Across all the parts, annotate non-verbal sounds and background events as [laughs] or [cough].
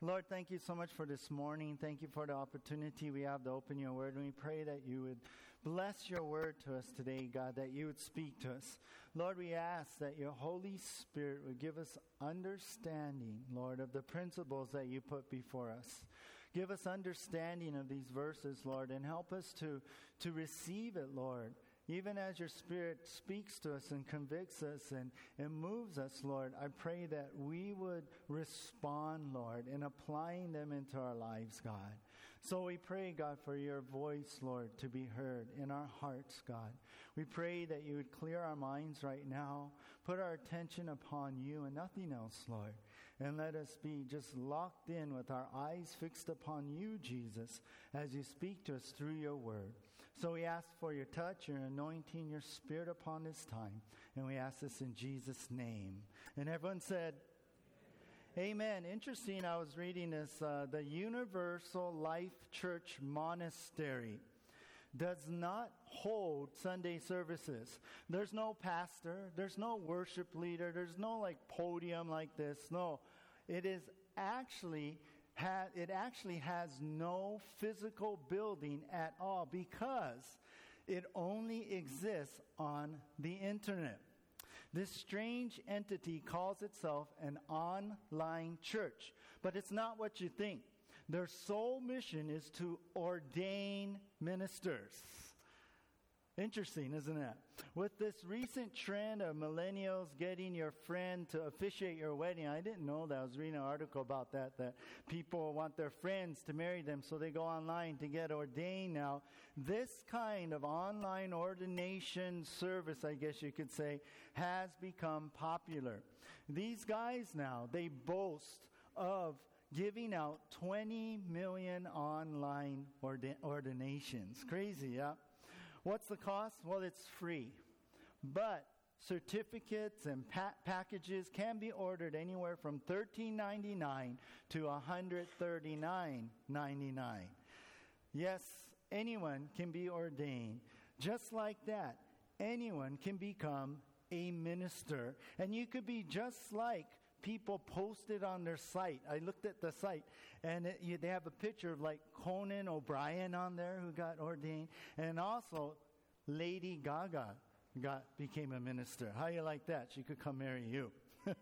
Lord, thank you so much for this morning. Thank you for the opportunity we have to open your word. And we pray that you would bless your word to us today, God, that you would speak to us. Lord, we ask that your Holy Spirit would give us understanding, Lord, of the principles that you put before us. Give us understanding of these verses, Lord, and help us to, to receive it, Lord even as your Spirit speaks to us and convicts us and, and moves us, Lord, I pray that we would respond, Lord, in applying them into our lives, God. So we pray, God, for your voice, Lord, to be heard in our hearts, God. We pray that you would clear our minds right now, put our attention upon you and nothing else, Lord. And let us be just locked in with our eyes fixed upon you, Jesus, as you speak to us through your word. So we ask for your touch, your anointing, your spirit upon this time. And we ask this in Jesus' name. And everyone said, Amen. Interesting, I was reading this. Uh, the Universal Life Church Monastery does not hold Sunday services. There's no pastor, there's no worship leader, there's no like podium like this. No, it is actually ha- it actually has no physical building at all because it only exists on the internet. This strange entity calls itself an online church, but it's not what you think. Their sole mission is to ordain ministers. Interesting, isn't it? With this recent trend of millennials getting your friend to officiate your wedding, I didn't know that. I was reading an article about that, that people want their friends to marry them, so they go online to get ordained now. This kind of online ordination service, I guess you could say, has become popular. These guys now, they boast of giving out 20 million online ordinations. Crazy, yeah? What's the cost? Well, it's free. But certificates and pa- packages can be ordered anywhere from $13.99 to $139.99. Yes, anyone can be ordained. Just like that, anyone can become a minister. And you could be just like people posted on their site. I looked at the site, and it, you, they have a picture of like Conan O'Brien on there who got ordained, and also Lady Gaga got became a minister. How you like that? She could come marry you. [laughs]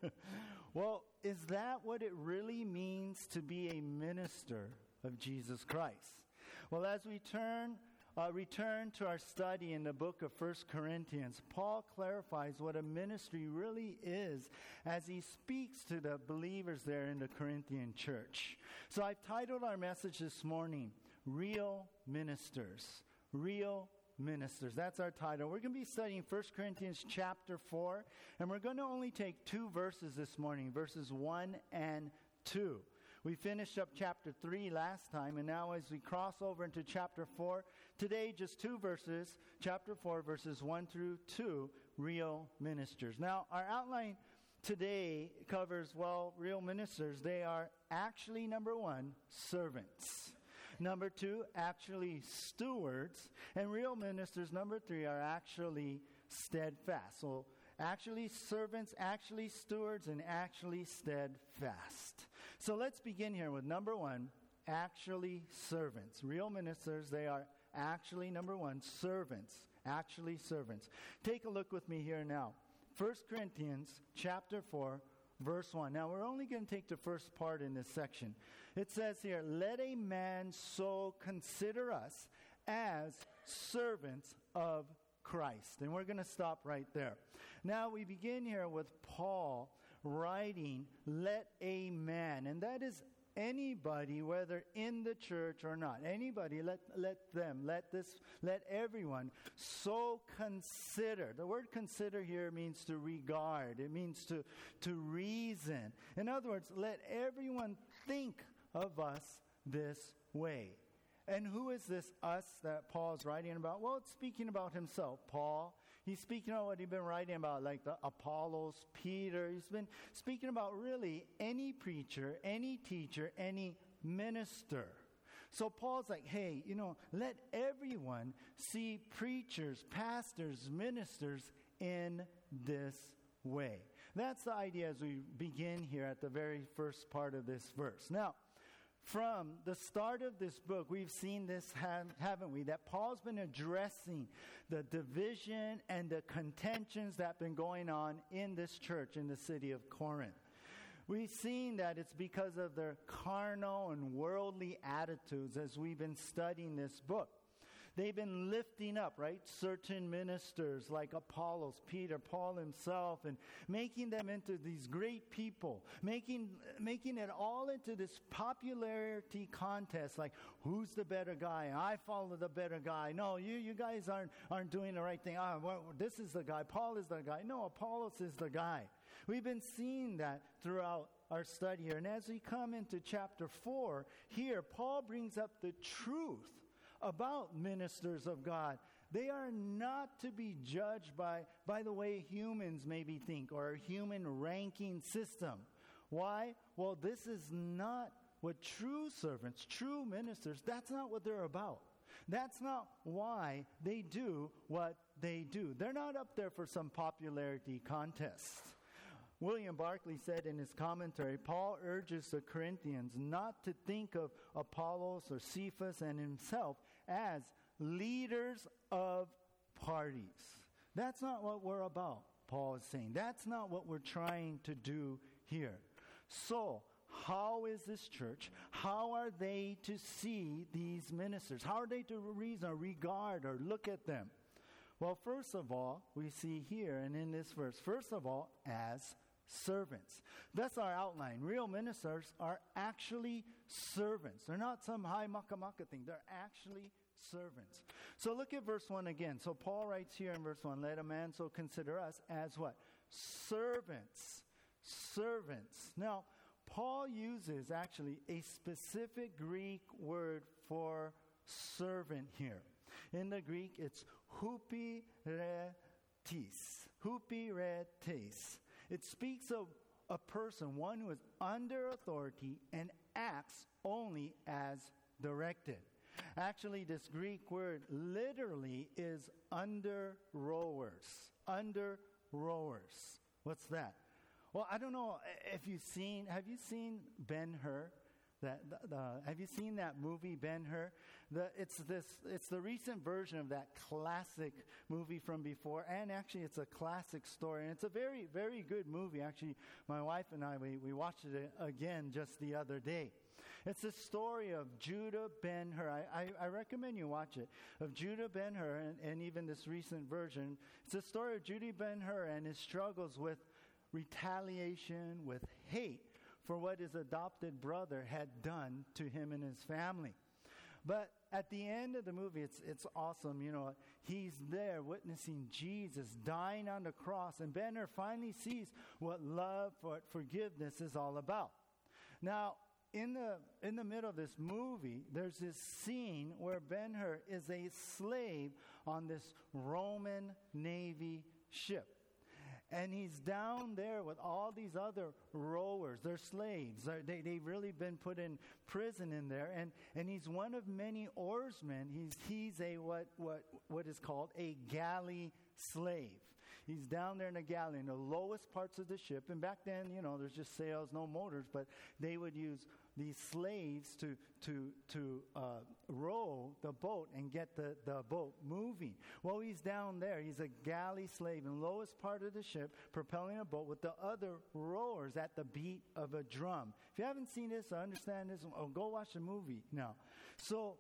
well, is that what it really means to be a minister of Jesus Christ? Well, as we turn uh, return to our study in the book of First Corinthians, Paul clarifies what a ministry really is as he speaks to the believers there in the Corinthian church. So I've titled our message this morning, Real Ministers. Real ministers. That's our title. We're going to be studying 1 Corinthians chapter 4, and we're going to only take two verses this morning, verses 1 and 2. We finished up chapter 3 last time, and now as we cross over into chapter 4, today just two verses, chapter 4, verses 1 through 2, real ministers. Now, our outline today covers, well, real ministers. They are actually, number one, servants. Number two, actually stewards. And real ministers, number three, are actually steadfast. So, actually servants, actually stewards, and actually steadfast. So let's begin here with number one actually servants. Real ministers, they are actually, number one, servants. Actually servants. Take a look with me here now. 1 Corinthians chapter 4, verse 1. Now, we're only going to take the first part in this section. It says here, Let a man so consider us as servants of Christ. And we're going to stop right there. Now, we begin here with Paul writing, let a man, and that is anybody, whether in the church or not, anybody, let, let them, let this, let everyone so consider. The word consider here means to regard, it means to, to reason. In other words, let everyone think of us this way. And who is this us that Paul is writing about? Well, it's speaking about himself. Paul He's speaking about what he's been writing about, like the Apollos, Peter. He's been speaking about really any preacher, any teacher, any minister. So Paul's like, hey, you know, let everyone see preachers, pastors, ministers in this way. That's the idea as we begin here at the very first part of this verse. Now, from the start of this book, we've seen this, haven't we? That Paul's been addressing the division and the contentions that have been going on in this church in the city of Corinth. We've seen that it's because of their carnal and worldly attitudes as we've been studying this book. They've been lifting up, right, certain ministers like Apollos, Peter, Paul himself, and making them into these great people, making, making it all into this popularity contest like, who's the better guy? I follow the better guy. No, you, you guys aren't, aren't doing the right thing. Ah, well, this is the guy. Paul is the guy. No, Apollos is the guy. We've been seeing that throughout our study here. And as we come into chapter 4, here, Paul brings up the truth about ministers of God. They are not to be judged by, by the way humans maybe think or a human ranking system. Why? Well, this is not what true servants, true ministers, that's not what they're about. That's not why they do what they do. They're not up there for some popularity contest. William Barclay said in his commentary Paul urges the Corinthians not to think of Apollos or Cephas and himself as leaders of parties. That's not what we're about, Paul is saying. That's not what we're trying to do here. So, how is this church? How are they to see these ministers? How are they to reason or regard or look at them? Well, first of all, we see here and in this verse, first of all, as servants. That's our outline. Real ministers are actually servants. They're not some high mucka mucka thing. They're actually servants. So look at verse 1 again. So Paul writes here in verse 1 Let a man so consider us as what? Servants. Servants. Now, Paul uses actually a specific Greek word for servant here. In the Greek, it's hupiretes. Hupiretes. It speaks of a person, one who is under authority and acts only as directed. Actually, this Greek word literally is under rowers. Under rowers. What's that? Well, I don't know if you've seen, have you seen Ben Hur? That, have you seen that movie, Ben Hur? It's, this, it's the recent version of that classic movie from before, and actually it's a classic story, and it's a very, very good movie. Actually, my wife and I, we, we watched it again just the other day. It's the story of Judah Ben Hur. I, I, I, recommend you watch it. Of Judah Ben Hur, and, and even this recent version. It's the story of Judah Ben Hur and his struggles with retaliation, with hate for what his adopted brother had done to him and his family. But at the end of the movie, it's, it's awesome. You know, he's there witnessing Jesus dying on the cross, and Ben Hur finally sees what love, what forgiveness is all about. Now, in the, in the middle of this movie, there's this scene where Ben Hur is a slave on this Roman Navy ship. And he's down there with all these other rowers. They're slaves. They, they've really been put in prison in there. And, and he's one of many oarsmen. He's, he's a what, what, what is called a galley slave. He's down there in the galley in the lowest parts of the ship. And back then, you know, there's just sails, no motors, but they would use these slaves to, to, to uh, row the boat and get the, the boat moving. Well, he's down there. He's a galley slave in the lowest part of the ship, propelling a boat with the other rowers at the beat of a drum. If you haven't seen this or understand this, oh, go watch the movie now. So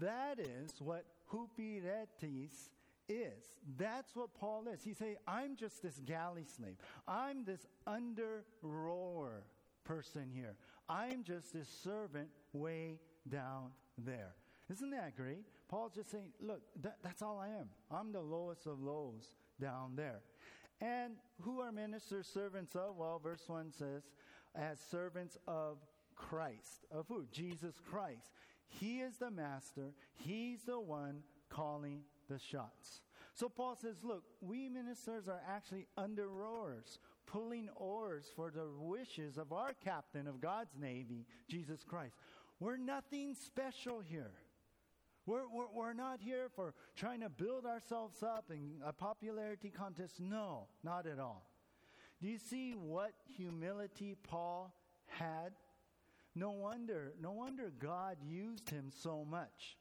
that is what hupiretes is. That's what Paul is. He say, I'm just this galley slave. I'm this under rower person here. I'm just this servant way down there. Isn't that great? Paul's just saying, look, that, that's all I am. I'm the lowest of lows down there. And who are ministers servants of? Well, verse 1 says, as servants of Christ. Of who? Jesus Christ. He is the master, He's the one calling the shots. So Paul says, look, we ministers are actually under rowers pulling oars for the wishes of our captain of God's Navy, Jesus Christ. We're nothing special here. We're, we're, we're not here for trying to build ourselves up in a popularity contest. No, not at all. Do you see what humility Paul had? No wonder, no wonder God used him so much.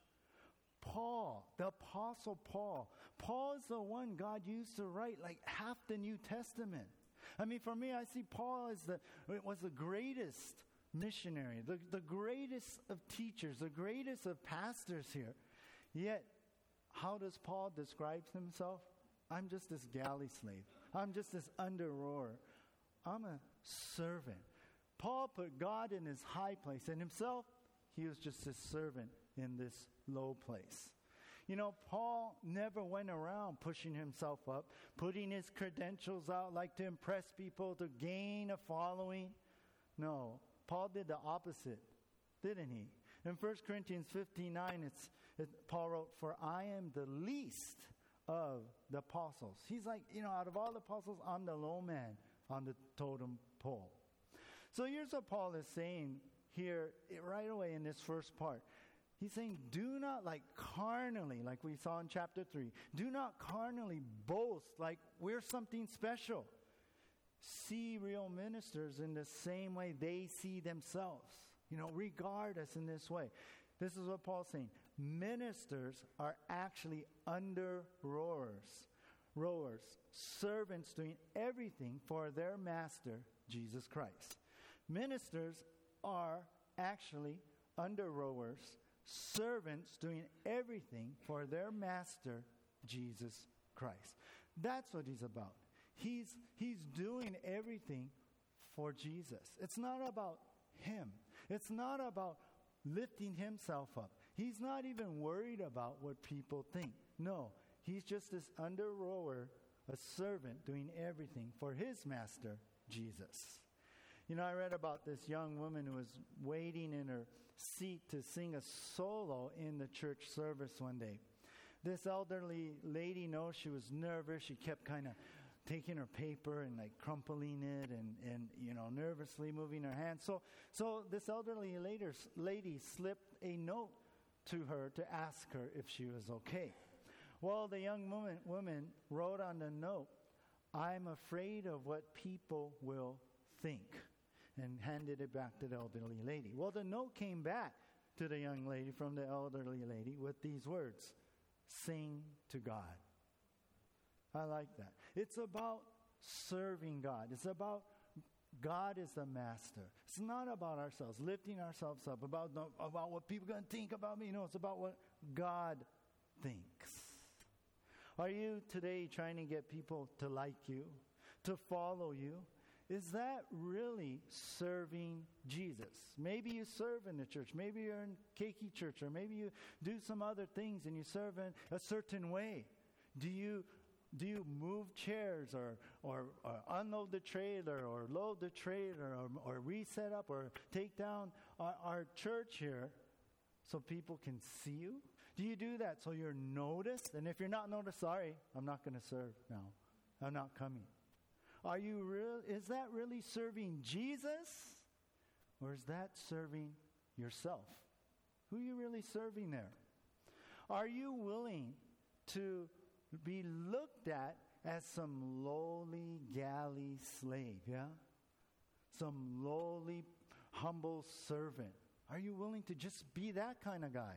Paul, the Apostle Paul. Paul is the one God used to write like half the New Testament. I mean, for me, I see Paul as the was the greatest missionary, the, the greatest of teachers, the greatest of pastors here. Yet, how does Paul describe himself? I'm just this galley slave. I'm just this under. I'm a servant. Paul put God in his high place, and himself, he was just a servant in this low place. You know, Paul never went around pushing himself up, putting his credentials out like to impress people, to gain a following. No, Paul did the opposite, didn't he? In 1 Corinthians 15 9, it's, it, Paul wrote, For I am the least of the apostles. He's like, you know, out of all the apostles, I'm the low man on the totem pole. So here's what Paul is saying here right away in this first part. He's saying, do not like carnally, like we saw in chapter 3, do not carnally boast like we're something special. See real ministers in the same way they see themselves. You know, regard us in this way. This is what Paul's saying. Ministers are actually under rowers, rowers, servants doing everything for their master, Jesus Christ. Ministers are actually under rowers, servants doing everything for their master, Jesus Christ. That's what he's about. He's, he's doing everything for Jesus. It's not about him, it's not about lifting himself up. He's not even worried about what people think. No, he's just this under rower, a servant doing everything for his master, Jesus. You know, I read about this young woman who was waiting in her seat to sing a solo in the church service one day. This elderly lady knows she was nervous. She kept kind of taking her paper and like crumpling it and, and you know nervously moving her hands. So so this elderly later, lady slipped a note to her to ask her if she was okay. Well, the young woman, woman wrote on the note, "I'm afraid of what people will think." And handed it back to the elderly lady. Well, the note came back to the young lady from the elderly lady with these words Sing to God. I like that. It's about serving God, it's about God is the master. It's not about ourselves, lifting ourselves up, about, about what people are going to think about me. No, it's about what God thinks. Are you today trying to get people to like you, to follow you? Is that really serving Jesus? Maybe you serve in the church. Maybe you're in Keiki Church, or maybe you do some other things and you serve in a certain way. Do you do you move chairs or, or, or, unload the trailer or load the trailer or, or reset up or take down our, our church here so people can see you? Do you do that so you're noticed? And if you're not noticed, sorry, I'm not going to serve now. I'm not coming. Are you real? Is that really serving Jesus? Or is that serving yourself? Who are you really serving there? Are you willing to be looked at as some lowly galley slave, yeah? Some lowly, humble servant. Are you willing to just be that kind of guy?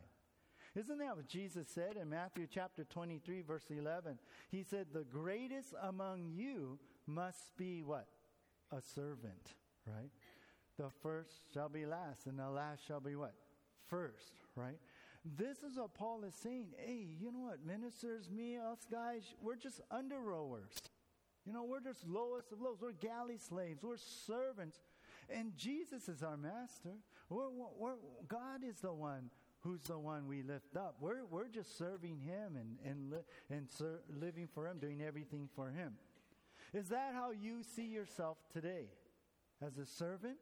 Isn't that what Jesus said in Matthew chapter 23, verse 11? He said, The greatest among you must be what? A servant, right? The first shall be last, and the last shall be what? First, right? This is what Paul is saying. Hey, you know what? Ministers, me, us guys, we're just under rowers. You know, we're just lowest of lows. We're galley slaves. We're servants. And Jesus is our master. We're, we're, God is the one who's the one we lift up. We're, we're just serving Him and, and, li- and ser- living for Him, doing everything for Him. Is that how you see yourself today? As a servant?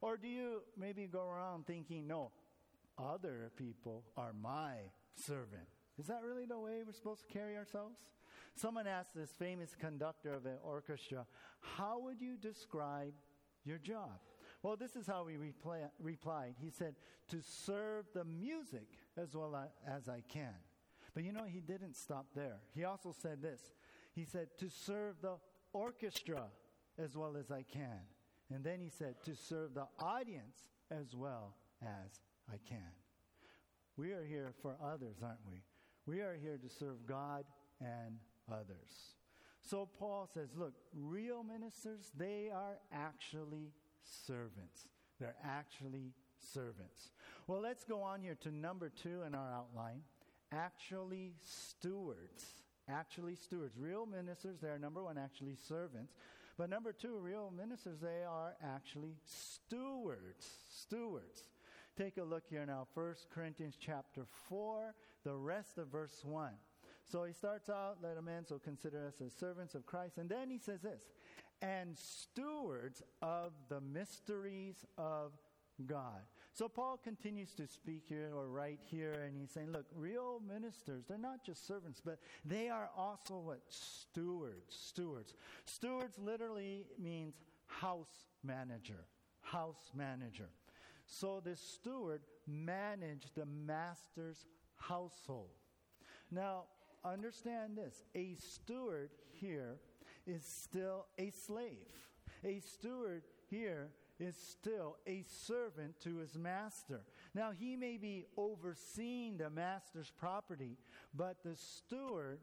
Or do you maybe go around thinking, no, other people are my servant? Is that really the way we're supposed to carry ourselves? Someone asked this famous conductor of an orchestra, How would you describe your job? Well, this is how he reply, replied. He said, To serve the music as well as I can. But you know, he didn't stop there. He also said this he said, to serve the orchestra as well as I can. And then he said, to serve the audience as well as I can. We are here for others, aren't we? We are here to serve God and others. So Paul says, look, real ministers, they are actually servants. They're actually servants. Well, let's go on here to number two in our outline. Actually, stewards. Actually, stewards. Real ministers, they are number one, actually servants. But number two, real ministers, they are actually stewards. Stewards. Take a look here now, 1 Corinthians chapter 4, the rest of verse 1. So he starts out, let a man so consider us as servants of Christ. And then he says this, and stewards of the mysteries of God. So Paul continues to speak here or write here, and he's saying, look, real ministers, they're not just servants, but they are also what? Stewards. Stewards. Stewards literally means house manager. House manager. So this steward managed the master's household. Now, understand this a steward here is still a slave. A steward here is still a servant to his master. Now, he may be overseeing the master's property, but the steward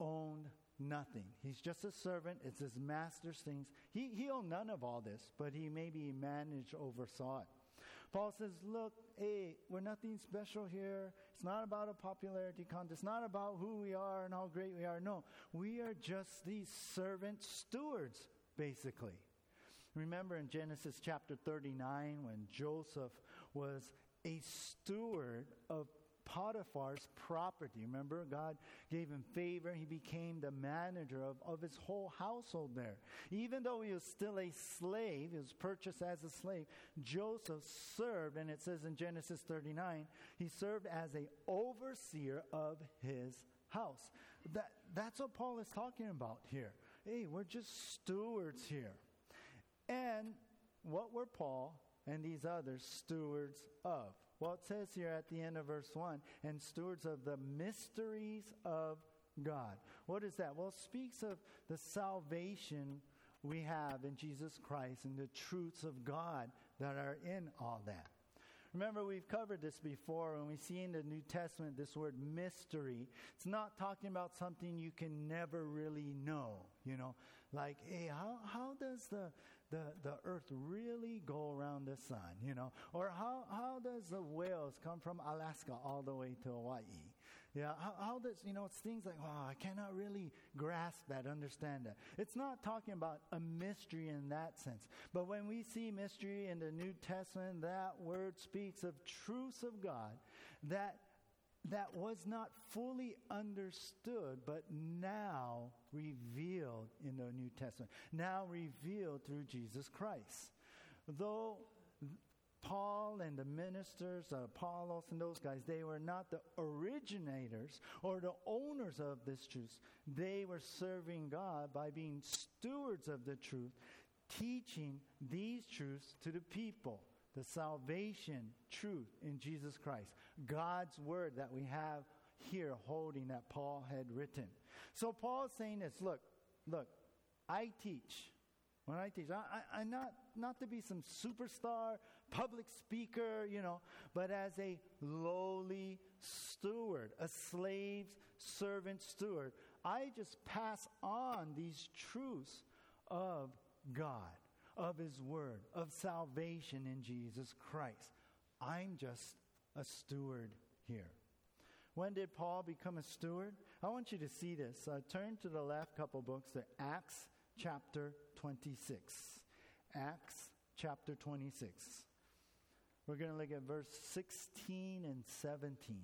owned nothing. He's just a servant, it's his master's things. He, he owned none of all this, but he maybe managed, oversaw it. Paul says, Look, hey, we're nothing special here. It's not about a popularity contest. It's not about who we are and how great we are. No, we are just these servant stewards, basically. Remember in Genesis chapter 39 when Joseph was a steward of Potiphar's property. Remember, God gave him favor. He became the manager of, of his whole household there. Even though he was still a slave, he was purchased as a slave, Joseph served, and it says in Genesis 39, he served as a overseer of his house. That, that's what Paul is talking about here. Hey, we're just stewards here. And what were Paul and these others stewards of? Well, it says here at the end of verse 1 and stewards of the mysteries of God. What is that? Well, it speaks of the salvation we have in Jesus Christ and the truths of God that are in all that. Remember, we've covered this before when we see in the New Testament this word mystery. It's not talking about something you can never really know, you know, like, hey, how, how does the, the, the earth really go around the sun, you know? Or how, how does the whales come from Alaska all the way to Hawaii? Yeah, how, how does, you know, it's things like, oh, I cannot really grasp that, understand that. It's not talking about a mystery in that sense. But when we see mystery in the New Testament, that word speaks of truths of God that that was not fully understood, but now revealed in the New Testament, now revealed through Jesus Christ. Though Paul and the ministers, Apollos and those guys, they were not the originators or the owners of this truth. They were serving God by being stewards of the truth, teaching these truths to the people the salvation truth in Jesus Christ, God's word that we have here holding that Paul had written. So Paul's saying this look, look, I teach. When I teach, I, am not, not to be some superstar, public speaker, you know, but as a lowly steward, a slave, servant steward, I just pass on these truths of God of His Word, of salvation in Jesus Christ. I'm just a steward here. When did Paul become a steward? I want you to see this. Uh, turn to the left couple books to Acts chapter 26. Acts chapter 26. We're going to look at verse 16 and 17.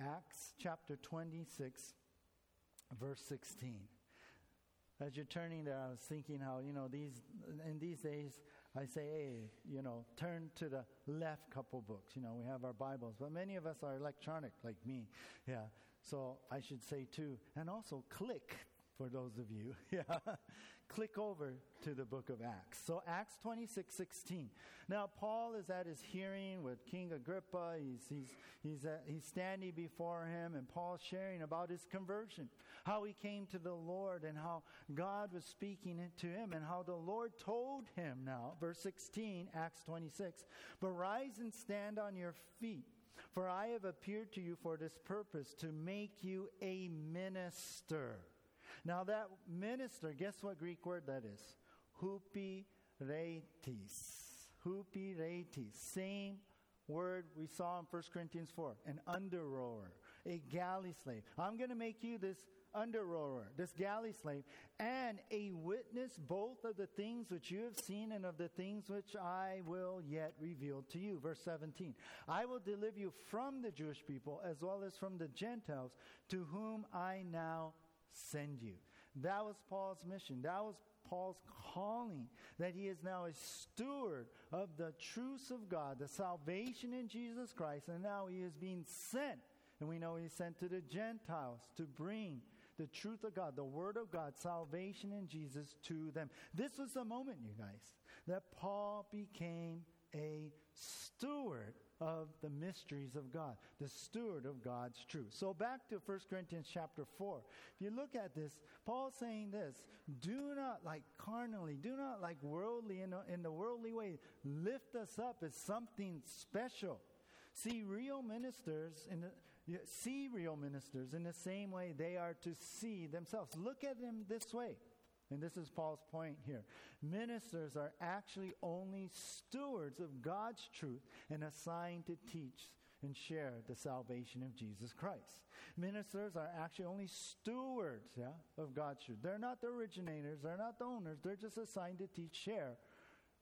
Acts chapter 26, verse 16 as you're turning there, I was thinking how, you know, these, in these days, I say, hey, you know, turn to the left couple books. You know, we have our Bibles, but many of us are electronic like me. Yeah. So I should say too. And also click. For those of you. [laughs] yeah. Click over to the book of Acts. So, Acts 26 16. Now, Paul is at his hearing with King Agrippa. He's, he's, he's, at, he's standing before him, and Paul's sharing about his conversion, how he came to the Lord, and how God was speaking to him, and how the Lord told him now, verse 16, Acts 26, but rise and stand on your feet. For I have appeared to you for this purpose, to make you a minister now, that minister, guess what Greek word that is? Hupiretes. Hupiretes. Same word we saw in 1 Corinthians 4 an under rower, a galley slave. I'm going to make you this under rower, this galley slave, and a witness both of the things which you have seen and of the things which I will yet reveal to you. Verse 17 I will deliver you from the Jewish people as well as from the Gentiles to whom I now send you. That was Paul's mission. That was Paul's calling, that he is now a steward of the truths of God, the salvation in Jesus Christ, and now he is being sent. And we know he's sent to the Gentiles to bring the truth of God, the Word of God, salvation in Jesus to them. This was the moment, you guys, that Paul became a steward of the mysteries of God, the steward of God's truth. So back to 1 Corinthians chapter 4. If you look at this, Paul's saying this do not like carnally, do not like worldly in, in the worldly way lift us up as something special. See real ministers in the see real ministers in the same way they are to see themselves. Look at them this way. And this is Paul's point here. Ministers are actually only stewards of God's truth and assigned to teach and share the salvation of Jesus Christ. Ministers are actually only stewards yeah, of God's truth. They're not the originators, they're not the owners, they're just assigned to teach, share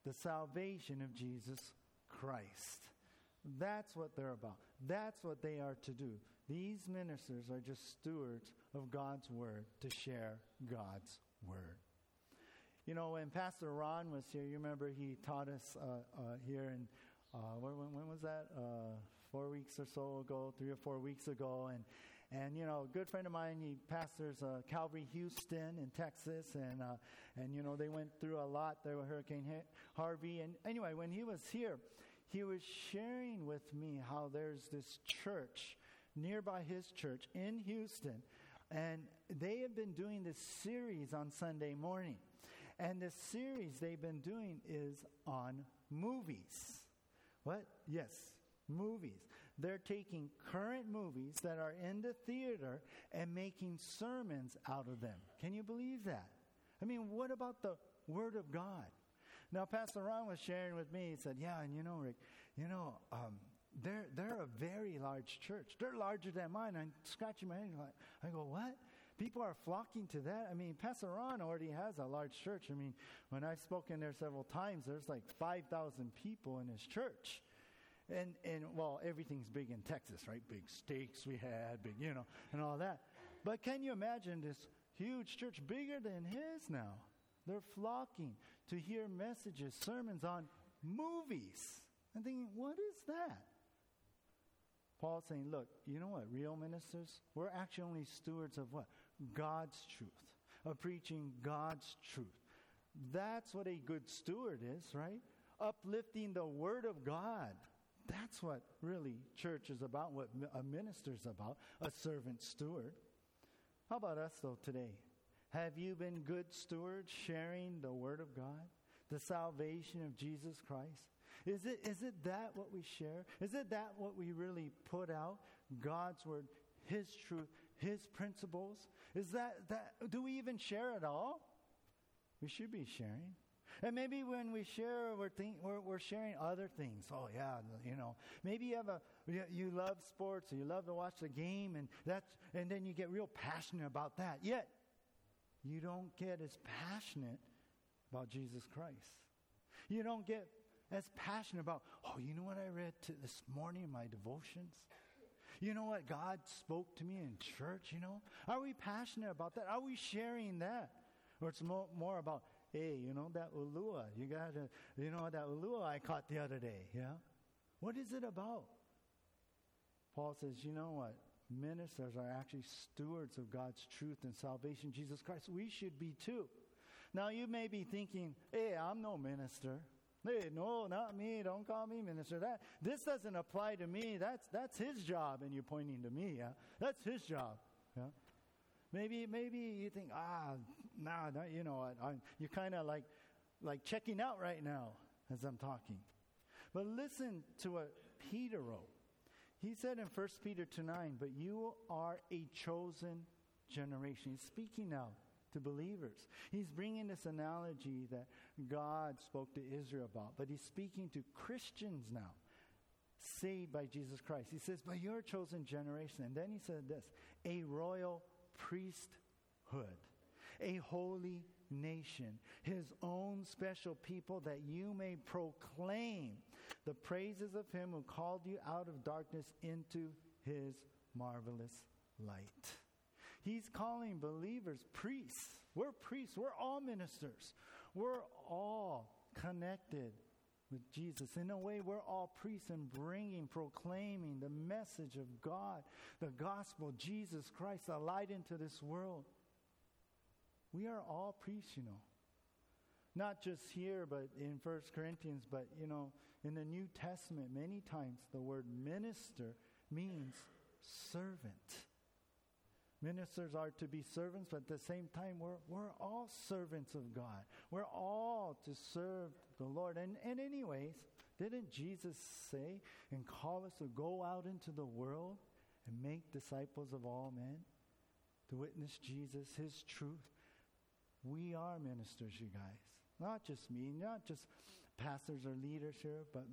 the salvation of Jesus Christ. That's what they're about. That's what they are to do. These ministers are just stewards of God's word to share God's word. You know, when Pastor Ron was here, you remember he taught us uh, uh, here, and uh, when, when, was that? Uh, four weeks or so ago, three or four weeks ago, and and you know, a good friend of mine, he pastors uh, Calvary Houston in Texas, and uh, and you know they went through a lot there with Hurricane Harvey. And anyway, when he was here, he was sharing with me how there's this church nearby his church in Houston and they have been doing this series on Sunday morning. And the series they've been doing is on movies. What? Yes, movies. They're taking current movies that are in the theater and making sermons out of them. Can you believe that? I mean, what about the Word of God? Now, Pastor Ron was sharing with me. He said, "Yeah, and you know, Rick, you know, um, they're, they're a very large church. They're larger than mine. I'm scratching my head. Like, I go, what? People are flocking to that. I mean, Pastor Ron already has a large church. I mean, when I've spoken there several times, there's like 5,000 people in his church. And, and well, everything's big in Texas, right? Big steaks we had, big, you know, and all that. But can you imagine this huge church, bigger than his now? They're flocking to hear messages, sermons on movies. I'm thinking, what is that? Paul's saying, look, you know what? Real ministers, we're actually only stewards of what? God's truth, of preaching God's truth. That's what a good steward is, right? Uplifting the Word of God. That's what really church is about, what a minister is about, a servant steward. How about us, though, today? Have you been good stewards sharing the Word of God, the salvation of Jesus Christ? Is it, is it that what we share? Is it that what we really put out? God's word, His truth, His principles? Is that, that, do we even share it all? We should be sharing. And maybe when we share, we're, think, we're, we're, sharing other things. Oh, yeah, you know. Maybe you have a, you love sports, or you love to watch the game, and, that's, and then you get real passionate about that. Yet, you don't get as passionate about Jesus Christ. You don't get as passionate about, oh, you know what I read this morning in my devotions? You know what God spoke to me in church, you know? Are we passionate about that? Are we sharing that? Or it's more, more about, hey, you know, that ulua, you got to, you know, that ulua I caught the other day, yeah? What is it about? Paul says, you know what? ministers are actually stewards of God's truth and salvation, Jesus Christ. We should be too. Now, you may be thinking, hey, I'm no minister. Hey, no, not me. Don't call me minister. That this doesn't apply to me. That's that's his job, and you're pointing to me. Yeah, that's his job. Yeah. Maybe maybe you think, ah, nah, nah you know what? I'm, you're kind of like like checking out right now as I'm talking. But listen to what Peter wrote. He said in 1 Peter 2 9, but you are a chosen generation. He's speaking now to believers. He's bringing this analogy that God spoke to Israel about, but he's speaking to Christians now, saved by Jesus Christ. He says, By you're chosen generation. And then he said this a royal priesthood, a holy nation, his own special people, that you may proclaim the praises of him who called you out of darkness into his marvelous light. He's calling believers priests. We're priests. We're all ministers. We're all connected with Jesus. In a way, we're all priests and bringing, proclaiming the message of God, the gospel, Jesus Christ, a light into this world. We are all priests, you know. Not just here, but in First Corinthians, but, you know, in the New Testament, many times the word minister means servant. Ministers are to be servants, but at the same time, we're, we're all servants of God. We're all to serve the Lord. And, and, anyways, didn't Jesus say and call us to go out into the world and make disciples of all men? To witness Jesus, His truth. We are ministers, you guys. Not just me, not just pastors or leaders here, but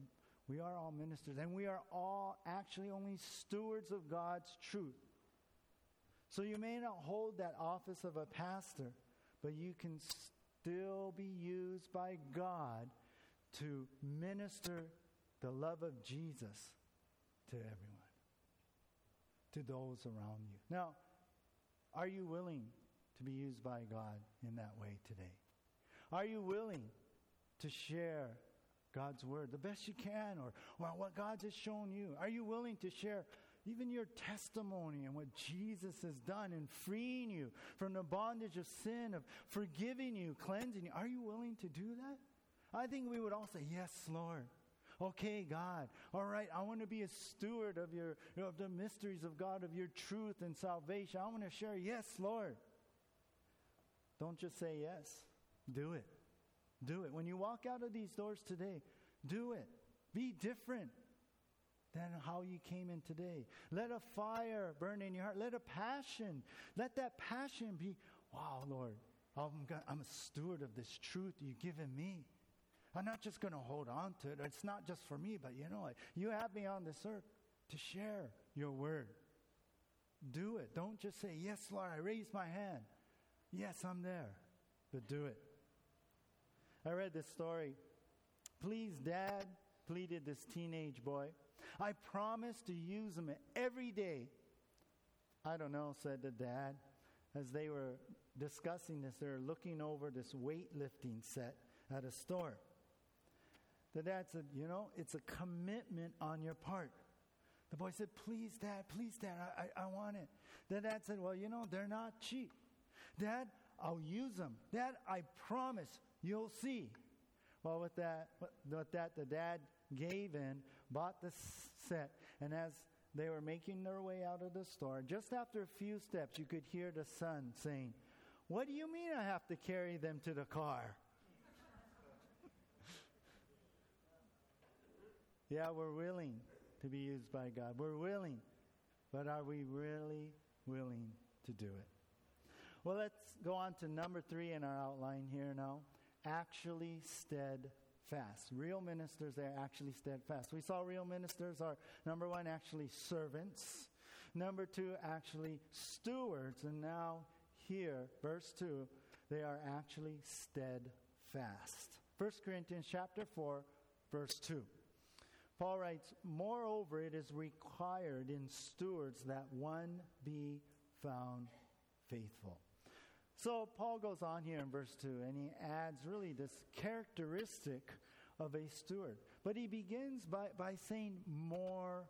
we are all ministers. And we are all actually only stewards of God's truth. So you may not hold that office of a pastor, but you can still be used by God to minister the love of Jesus to everyone, to those around you. Now, are you willing to be used by God in that way today? Are you willing to share God's word the best you can or, what God has shown you? Are you willing to share even your testimony and what Jesus has done in freeing you from the bondage of sin, of forgiving you, cleansing you. Are you willing to do that? I think we would all say, Yes, Lord. Okay, God. All right, I want to be a steward of your of the mysteries of God, of your truth and salvation. I want to share, yes, Lord. Don't just say yes. Do it. Do it. When you walk out of these doors today, do it. Be different than how you came in today. Let a fire burn in your heart. Let a passion. Let that passion be, wow, Lord, I'm, I'm a steward of this truth you've given me. I'm not just going to hold on to it. It's not just for me, but you know? You have me on this earth to share your word. Do it. Don't just say, Yes, Lord, I raise my hand. Yes, I'm there. But do it. I read this story. Please, Dad, pleaded this teenage boy. I promise to use them every day. I don't know, said the dad. As they were discussing this, they were looking over this weightlifting set at a store. The dad said, You know, it's a commitment on your part. The boy said, Please, dad, please, dad, I, I, I want it. The dad said, Well, you know, they're not cheap. Dad, I'll use them. Dad, I promise you'll see. Well, with that, with that, the dad gave in, bought the set, and as they were making their way out of the store, just after a few steps, you could hear the son saying, What do you mean I have to carry them to the car? [laughs] yeah, we're willing to be used by God. We're willing, but are we really willing to do it? Well, let's go on to number three in our outline here now. Actually steadfast steadfast. Real ministers, they're actually steadfast. We saw real ministers are, number one, actually servants. Number two, actually stewards. And now, here, verse 2, they are actually steadfast. 1 Corinthians chapter 4, verse 2. Paul writes, Moreover, it is required in stewards that one be found faithful. So Paul goes on here in verse 2 and he adds really this characteristic of a steward. But he begins by, by saying, more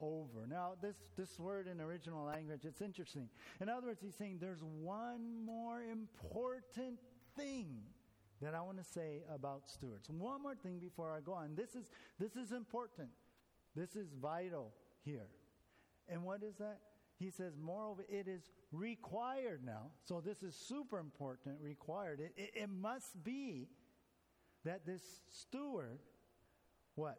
over. Now, this, this word in original language, it's interesting. In other words, he's saying there's one more important thing that I want to say about stewards. One more thing before I go on. This is, this is important. This is vital here. And what is that? He says, moreover, it is required now. So this is super important, required. It, it, it must be that this steward, what?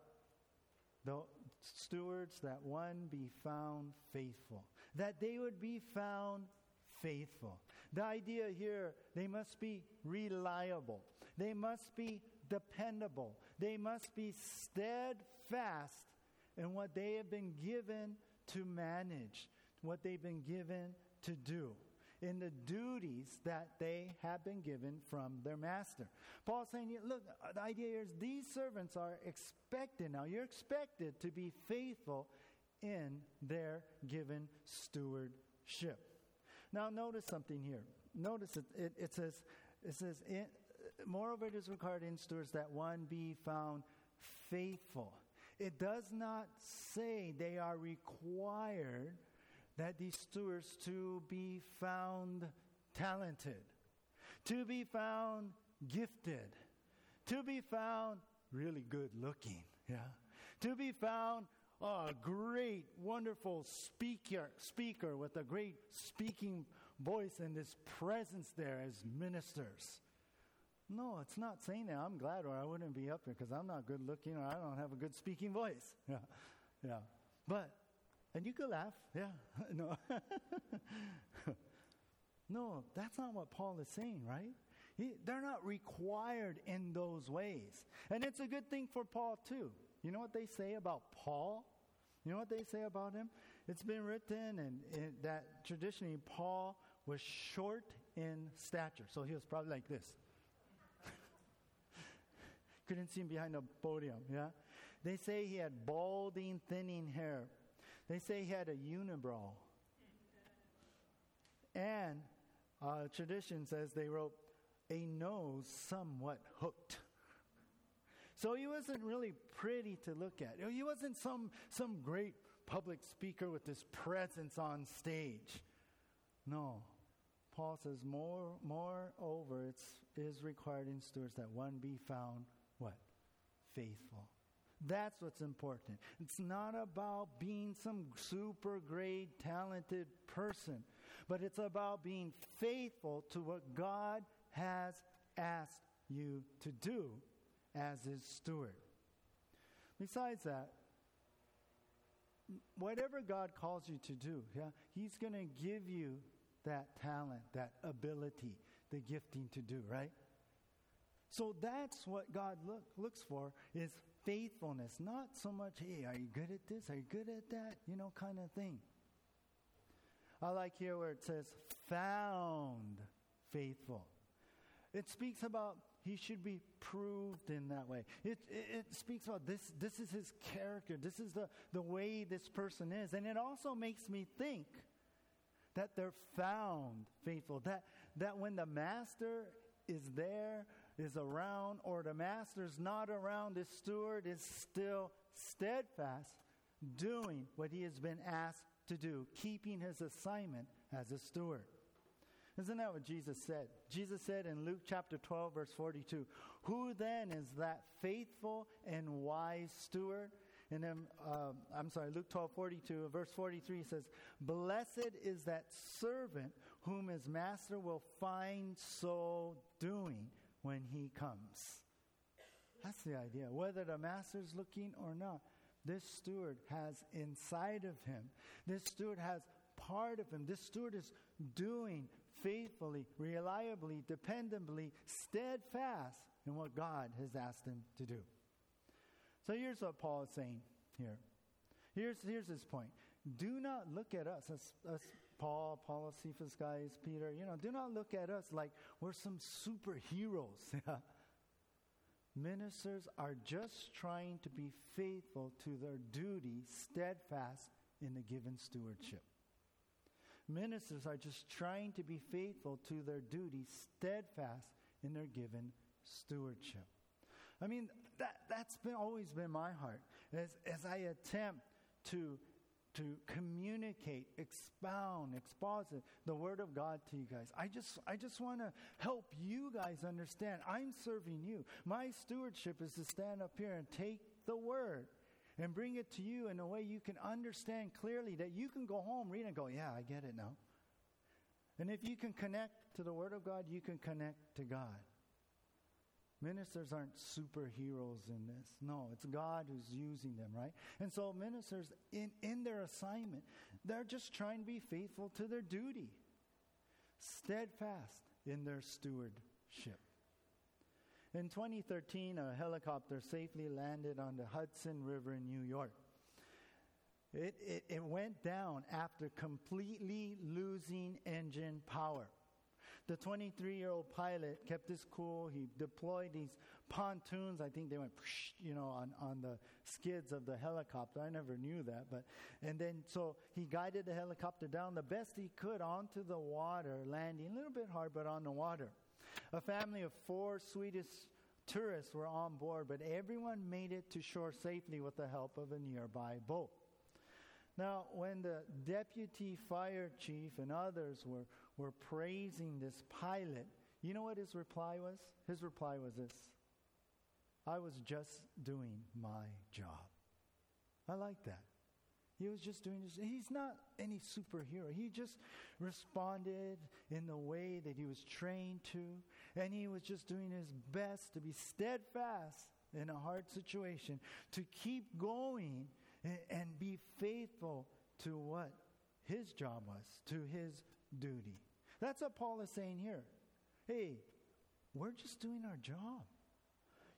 The stewards, that one be found faithful. That they would be found faithful. The idea here, they must be reliable. They must be dependable. They must be steadfast in what they have been given to manage, what they've been given to do, in the duties that they have been given from their master. Paul's saying, look, the idea here is these servants are expected now, you're expected to be faithful in their given stewardship. Now, notice something here. Notice it, it, it says, it says, in, moreover, it is required in stewards that one be found faithful. It does not say they are required that these stewards to be found talented, to be found gifted, to be found really good looking, yeah, to be found a great, wonderful speaker, speaker with a great speaking voice and this presence there as ministers. No, it's not saying that. I'm glad or I wouldn't be up here because I'm not good looking or I don't have a good speaking voice. [laughs] Yeah. Yeah. But, and you could laugh. Yeah. [laughs] no. [laughs] no, that's not what Paul is saying, right? He, they're not required in those ways. And it's a good thing for Paul, too. You know what they say about Paul? You know what they say about him? It's been written and, and that traditionally Paul was short in stature. So he was probably like this. [laughs] Couldn't see him behind the podium, yeah? They say he had balding, thinning hair. They say he had a unibrow. And uh, tradition says they wrote a nose somewhat hooked. So he wasn't really pretty to look at. He wasn't some, some great public speaker with this presence on stage. No. Paul says, more, moreover, it is required in stewards that one be found what? Faithful. That's what's important. It's not about being some super great, talented person, but it's about being faithful to what God has asked you to do as his steward. Besides that, whatever God calls you to do, yeah, he's going to give you that talent, that ability, the gifting to do, right? So that's what God look, looks for is faithfulness, not so much, hey, are you good at this? Are you good at that? You know, kind of thing. I like here where it says found faithful. It speaks about he should be proved in that way. It, it, it, speaks about this, this is his character. This is the, the way this person is. And it also makes me think that they're found faithful. That, that when the master is there, is around, or the master's not around, the steward is still steadfast, doing what he has been asked to do, keeping his assignment as a steward. Isn't that what Jesus said? Jesus said in Luke chapter 12, verse 42, Who then is that faithful and wise steward? And then, uh, I'm sorry, Luke 12, 42, verse 43 says, Blessed is that servant whom his master will find so doing when he comes. That's the idea. Whether the master's looking or not, this steward has inside of him, this steward has part of him. This steward is doing faithfully, reliably, dependably, steadfast in what God has asked him to do. So here's what Paul is saying here. Here's, here's his point. Do not look at us, as, as Paul, Paul, Cephas guys, Peter, you know, do not look at us like we're some superheroes. [laughs] Ministers are just trying to be faithful to their duty, steadfast in the given stewardship. Ministers are just trying to be faithful to their duty, steadfast in their given stewardship. I mean, that, that's been, always been my heart. As, as I attempt to to communicate, expound, exposit the Word of God to you guys. I just, I just want to help you guys understand. I'm serving you. My stewardship is to stand up here and take the Word and bring it to you in a way you can understand clearly that you can go home, read, and go, Yeah, I get it now. And if you can connect to the Word of God, you can connect to God. Ministers aren't superheroes in this. No, it's God who's using them, right? And so ministers, in, in their assignment, they're just trying to be faithful to their duty, steadfast in their stewardship. In 2013, a helicopter safely landed on the Hudson River in New York. It, it, it went down after completely losing engine power. The 23 year old pilot kept his cool. He deployed these pontoons. I think they went, you know, on, on the skids of the helicopter. I never knew that. But, and then, so he guided the helicopter down the best he could onto the water, landing a little bit hard, but on the water. A family of four Swedish tourists were on board, but everyone made it to shore safely with the help of a nearby boat. Now, when the deputy fire chief and others were, were praising this pilot, you know what his reply was? His reply was this I was just doing my job. I like that. He was just doing his, he's not any superhero. He just responded in the way that he was trained to, and he was just doing his best to be steadfast in a hard situation, to keep going and be faithful to what his job was, to his duty. That's what Paul is saying here. Hey, we're just doing our job.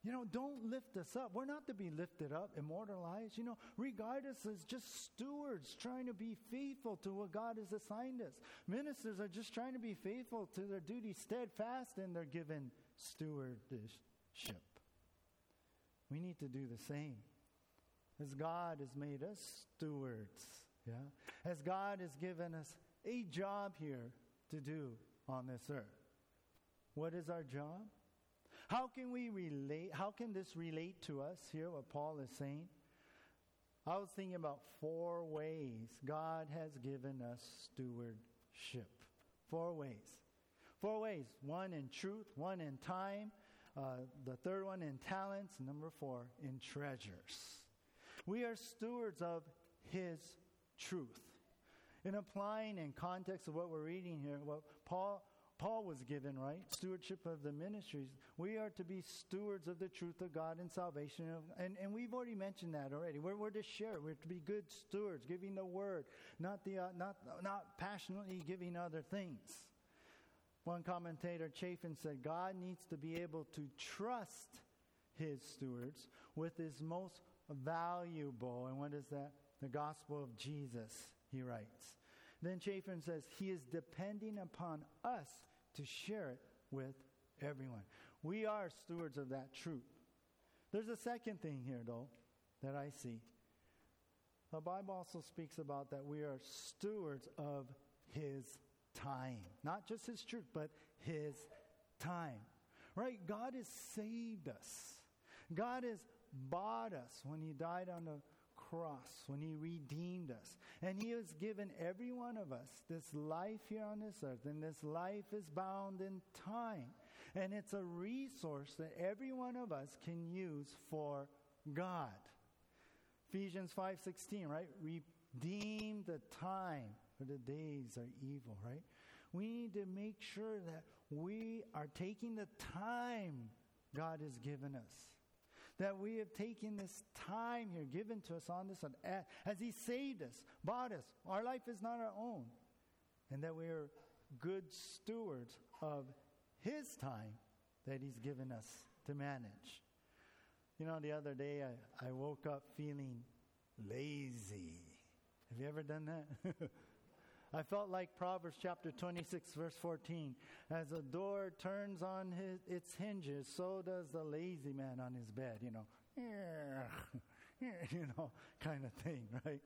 You know, don't lift us up. We're not to be lifted up, immortalized. You know, regard us as just stewards trying to be faithful to what God has assigned us. Ministers are just trying to be faithful to their duty, steadfast in their given stewardship. We need to do the same. As God has made us stewards, yeah? As God has given us a job here to do on this earth. What is our job? How can we relate? How can this relate to us here, what Paul is saying? I was thinking about four ways God has given us stewardship. Four ways. Four ways. One in truth, one in time, uh, the third one in talents, number four in treasures. We are stewards of His truth. In applying in context of what we're reading here, what Paul Paul was given, right? Stewardship of the ministries. We are to be stewards of the truth of God and salvation. And, and we've already mentioned that already. We're, we're to share. We're to be good stewards, giving the word, not, the, uh, not, not passionately giving other things. One commentator, Chafin, said God needs to be able to trust his stewards with his most valuable. And what is that? The gospel of Jesus, he writes. Then Chafin says, He is depending upon us to share it with everyone. We are stewards of that truth. There's a second thing here, though, that I see. The Bible also speaks about that we are stewards of His time. Not just His truth, but His time. Right? God has saved us. God has bought us when He died on the cross, when He redeemed us. And He has given every one of us this life here on this earth, and this life is bound in time. And it's a resource that every one of us can use for God. Ephesians 5:16, right? Redeem the time, for the days are evil, right? We need to make sure that we are taking the time God has given us that we have taken this time here given to us on this earth as He saved us, bought us. Our life is not our own. And that we are good stewards of His time that He's given us to manage. You know, the other day I, I woke up feeling lazy. Have you ever done that? [laughs] I felt like Proverbs chapter 26, verse 14. As a door turns on his, its hinges, so does the lazy man on his bed, you know. [laughs] you know, kind of thing, right?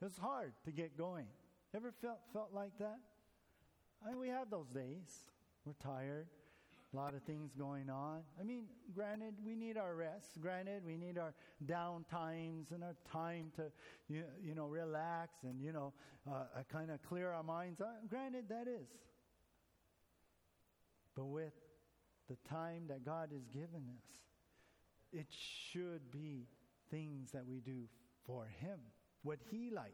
It's hard to get going. Ever felt, felt like that? I mean, we have those days. We're tired. A lot of things going on. I mean, granted, we need our rest. Granted, we need our down times and our time to, you, you know, relax and, you know, uh, kind of clear our minds. Uh, granted, that is. But with the time that God has given us, it should be things that we do for Him, what He likes.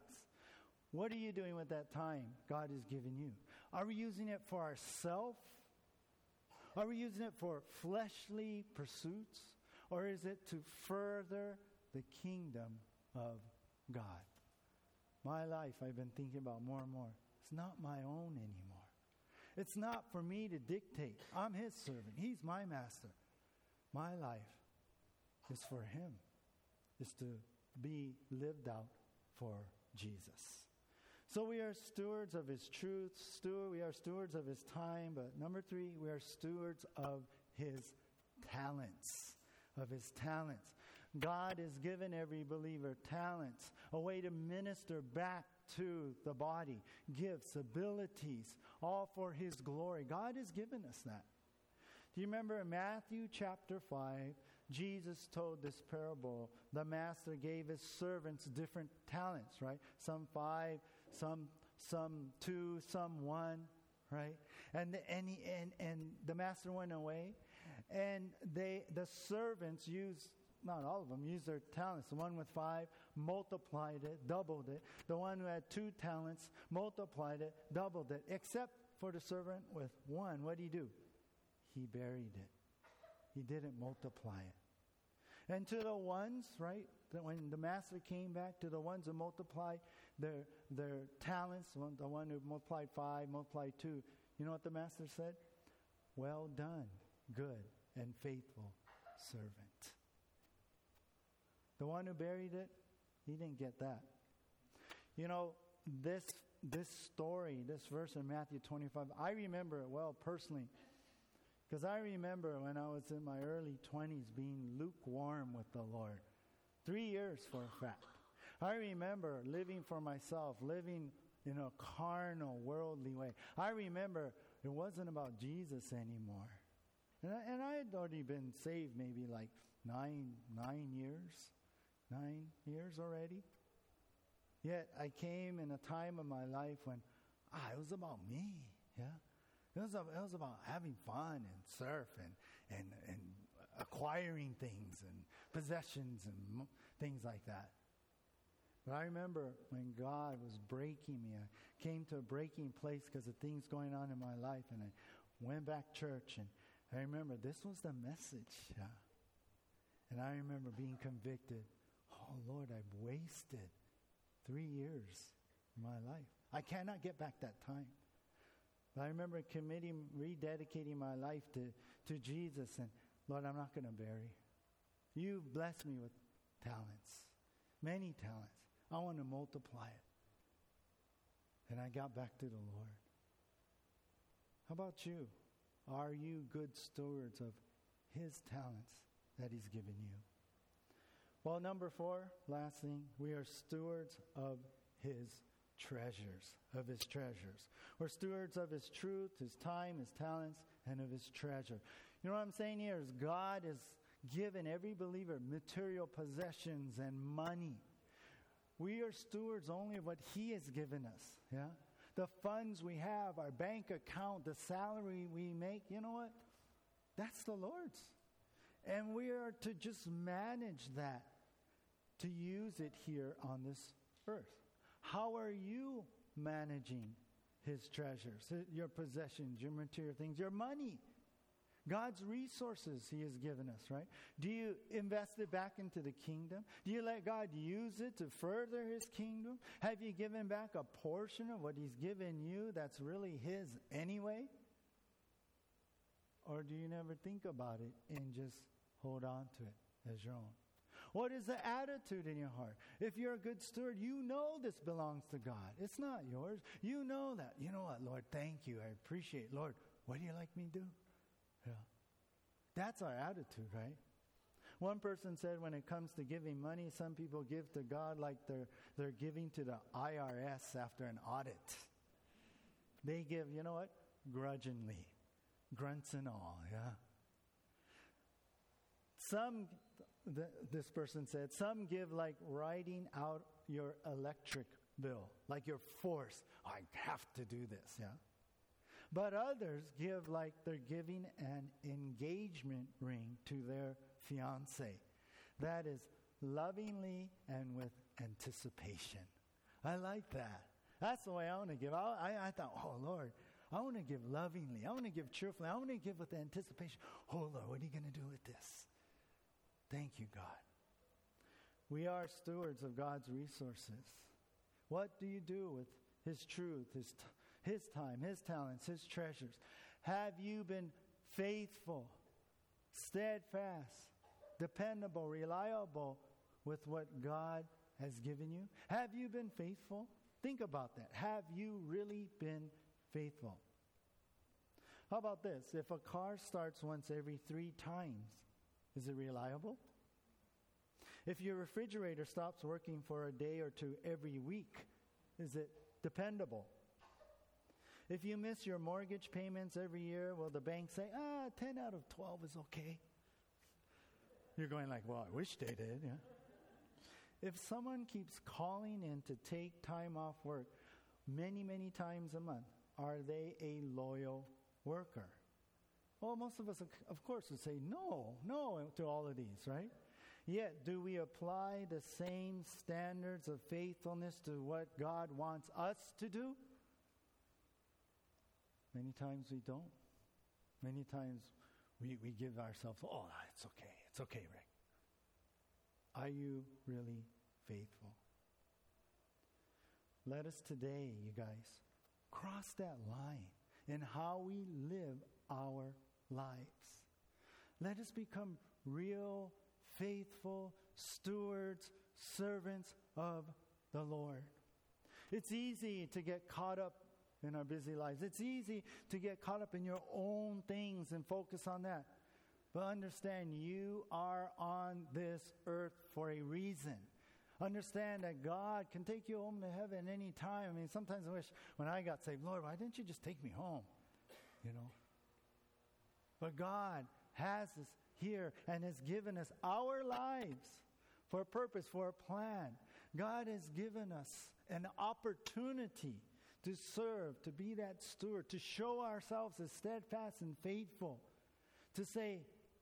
What are you doing with that time God has given you? Are we using it for ourselves? Are we using it for fleshly pursuits? Or is it to further the kingdom of God? My life, I've been thinking about more and more. It's not my own anymore. It's not for me to dictate. I'm his servant, he's my master. My life is for him, is to be lived out for Jesus. So we are stewards of his truth, steward, we are stewards of his time, but number three, we are stewards of his talents. Of his talents. God has given every believer talents, a way to minister back to the body, gifts, abilities, all for his glory. God has given us that. Do you remember in Matthew chapter 5, Jesus told this parable. The master gave his servants different talents, right? Some five, some some two, some one, right? And the, and, he, and and the master went away, and they the servants used not all of them used their talents. The one with five multiplied it, doubled it. The one who had two talents multiplied it, doubled it. Except for the servant with one, what did he do? He buried it. He didn't multiply it. And to the ones, right, when the master came back, to the ones who multiplied their, their talents, the one who multiplied five, multiplied two, you know what the master said? Well done, good and faithful servant. The one who buried it, he didn't get that. You know, this this story, this verse in Matthew 25, I remember it well personally. Because I remember when I was in my early 20s being lukewarm with the Lord. Three years for a fact. I remember living for myself, living in a carnal, worldly way. I remember it wasn't about Jesus anymore. And I, and I had already been saved maybe like nine, nine years, nine years already. Yet I came in a time of my life when ah, it was about me. Yeah, it was, it was about having fun and surf and, and, and acquiring things and possessions and things like that. But I remember when God was breaking me, I came to a breaking place because of things going on in my life, and I went back church, and I remember this was the message. Yeah. And I remember being convicted. Oh, Lord, I've wasted three years of my life. I cannot get back that time. But I remember committing, rededicating my life to, to Jesus, and Lord, I'm not going to bury. You've blessed me with talents, many talents. I want to multiply it. And I got back to the Lord. How about you? Are you good stewards of His talents that He's given you? Well, number four, last thing, we are stewards of His treasures, of His treasures. We're stewards of His truth, His time, His talents, and of His treasure. You know what I'm saying here is God has given every believer material possessions and money. We are stewards only of what He has given us. Yeah? The funds we have, our bank account, the salary we make, you know what? That's the Lord's. And we are to just manage that, to use it here on this earth. How are you managing His treasures, your possessions, your material things, your money? God's resources He has given us, right? Do you invest it back into the kingdom? Do you let God use it to further His kingdom? Have you given back a portion of what He's given you that's really His anyway? Or do you never think about it and just hold on to it as your own? What is the attitude in your heart? If you're a good steward, you know this belongs to God. It's not yours. You know that. You know what, Lord, thank you. I appreciate Lord, what do you like me to do? That's our attitude, right? One person said when it comes to giving money, some people give to God like they're, they're giving to the IRS after an audit. They give, you know what? Grudgingly. grunts and all, yeah? Some, th- this person said, some give like writing out your electric bill, like you're forced. Oh, I have to do this, yeah? But others give like they're giving an engagement ring to their fiance. That is lovingly and with anticipation. I like that. That's the way I want to give. I, I, I thought, oh, Lord, I want to give lovingly. I want to give cheerfully. I want to give with anticipation. Oh, Lord, what are you going to do with this? Thank you, God. We are stewards of God's resources. What do you do with His truth, His, his time, His talents, His treasures? Have you been faithful, steadfast, dependable, reliable with what God has given you? Have you been faithful? Think about that. Have you really been faithful? How about this? If a car starts once every three times, is it reliable? If your refrigerator stops working for a day or two every week, is it dependable? If you miss your mortgage payments every year, will the bank say, ah, 10 out of 12 is okay? You're going like, well, I wish they did, yeah. If someone keeps calling in to take time off work many, many times a month, are they a loyal worker? Well, most of us, of course, would say no, no to all of these, right? Yet, do we apply the same standards of faithfulness to what God wants us to do? Many times we don't. Many times we, we give ourselves, oh, it's okay, it's okay, Rick. Are you really faithful? Let us today, you guys, cross that line in how we live our lives. Let us become real, faithful stewards, servants of the Lord. It's easy to get caught up in our busy lives. It's easy to get caught up in your own things and focus on that. But understand, you are on this earth for a reason. Understand that God can take you home to heaven any time. I mean, sometimes I wish when I got saved, Lord, why didn't you just take me home? You know? But God has us here and has given us our lives for a purpose, for a plan. God has given us an opportunity to serve, to be that steward, to show ourselves as steadfast and faithful, to say,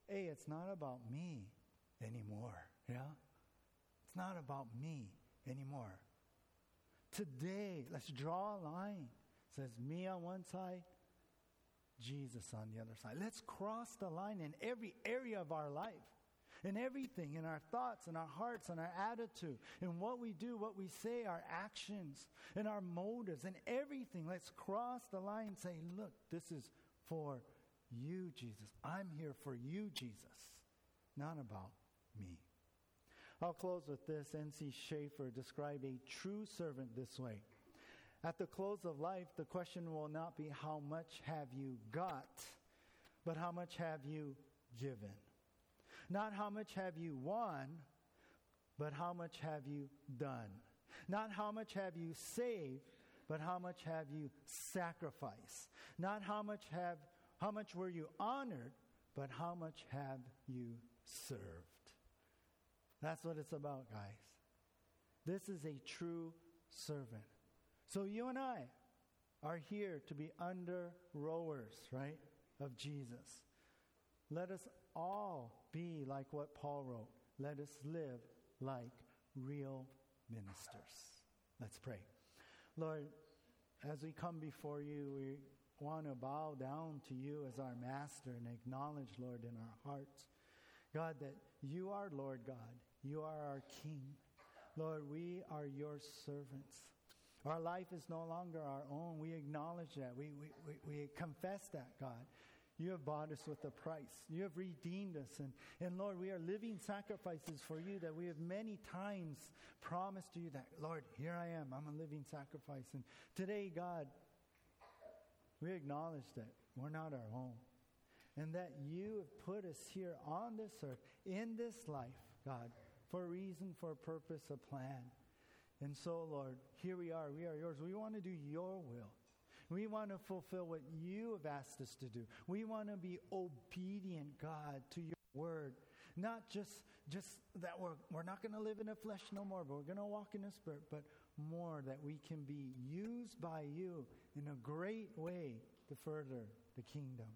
hey, it's not about me anymore. Yeah? It's not about me anymore. Today, let's draw a line. It says me on one side, Jesus on the other side. Let's cross the line in every area of our life, in everything, in our thoughts, in our hearts, in our attitude, in what we do, what we say, our actions, in our motives, in everything. Let's cross the line and say, look, this is for you, Jesus. I'm here for you, Jesus, not about me. I'll close with this. N.C. Schaeffer described a true servant this way. At the close of life, the question will not be how much have you got, but how much have you given. Not how much have you won, but how much have you done. Not how much have you saved, but how much have you sacrificed. Not how much have how much were you honored, but how much have you served. That's what it's about, guys. This is a true servant. So you and I are here to be under rowers, right, of Jesus. Let us all be like what Paul wrote. Let us live like real ministers. Let's pray. Lord, as we come before you, we want to bow down to you as our master and acknowledge, Lord, in our hearts, God, that you are Lord God. You are our King. Lord, we are your servants. Our life is no longer our own. We acknowledge that. We, we, we, we confess that, God. You have bought us with a price. You have redeemed us. And, and Lord, we are living sacrifices for you that we have many times promised to you that, Lord, here I am. I'm a living sacrifice. And today, God, we acknowledge that we're not our own and that you have put us here on this earth, in this life, God, for a reason, for a purpose, a plan. And so, Lord, here we are. We are yours. We want to do your will. We want to fulfill what you have asked us to do. We want to be obedient, God, to your word. Not just, just that we're, we're not going to live in the flesh no more, but we're going to walk in the spirit, but more that we can be used by you in a great way to further the kingdom.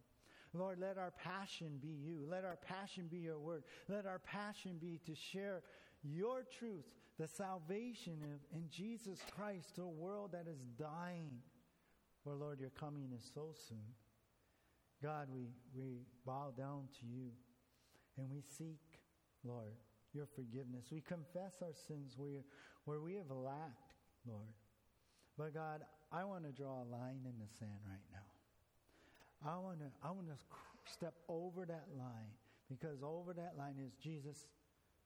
Lord, let our passion be you. Let our passion be your word. Let our passion be to share your truth, the salvation of, in Jesus Christ to a world that is dying. For Lord, your coming is so soon. God, we, we bow down to you and we seek, Lord, your forgiveness. We confess our sins where, where we have lacked, Lord. But God, I want to draw a line in the sand right now. I want to I want to step over that line because over that line is Jesus.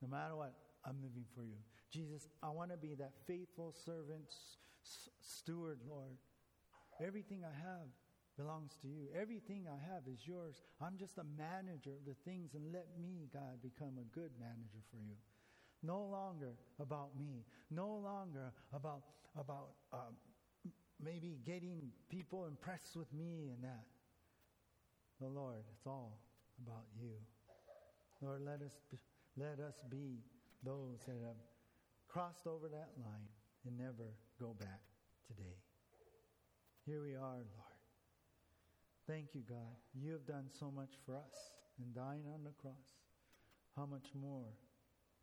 No matter what, I'm living for you. Jesus, I want to be that faithful servant, s- steward, Lord. Everything I have belongs to you. Everything I have is yours. I'm just a manager of the things, and let me, God, become a good manager for you. No longer about me. No longer about about um, maybe getting people impressed with me and that. The Lord, it's all about you. Lord, let us be, let us be those that have crossed over that line and never go back today. Here we are, Lord. Thank you, God. You have done so much for us in dying on the cross. How much more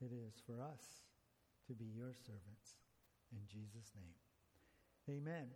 it is for us to be your servants. In Jesus' name. Amen.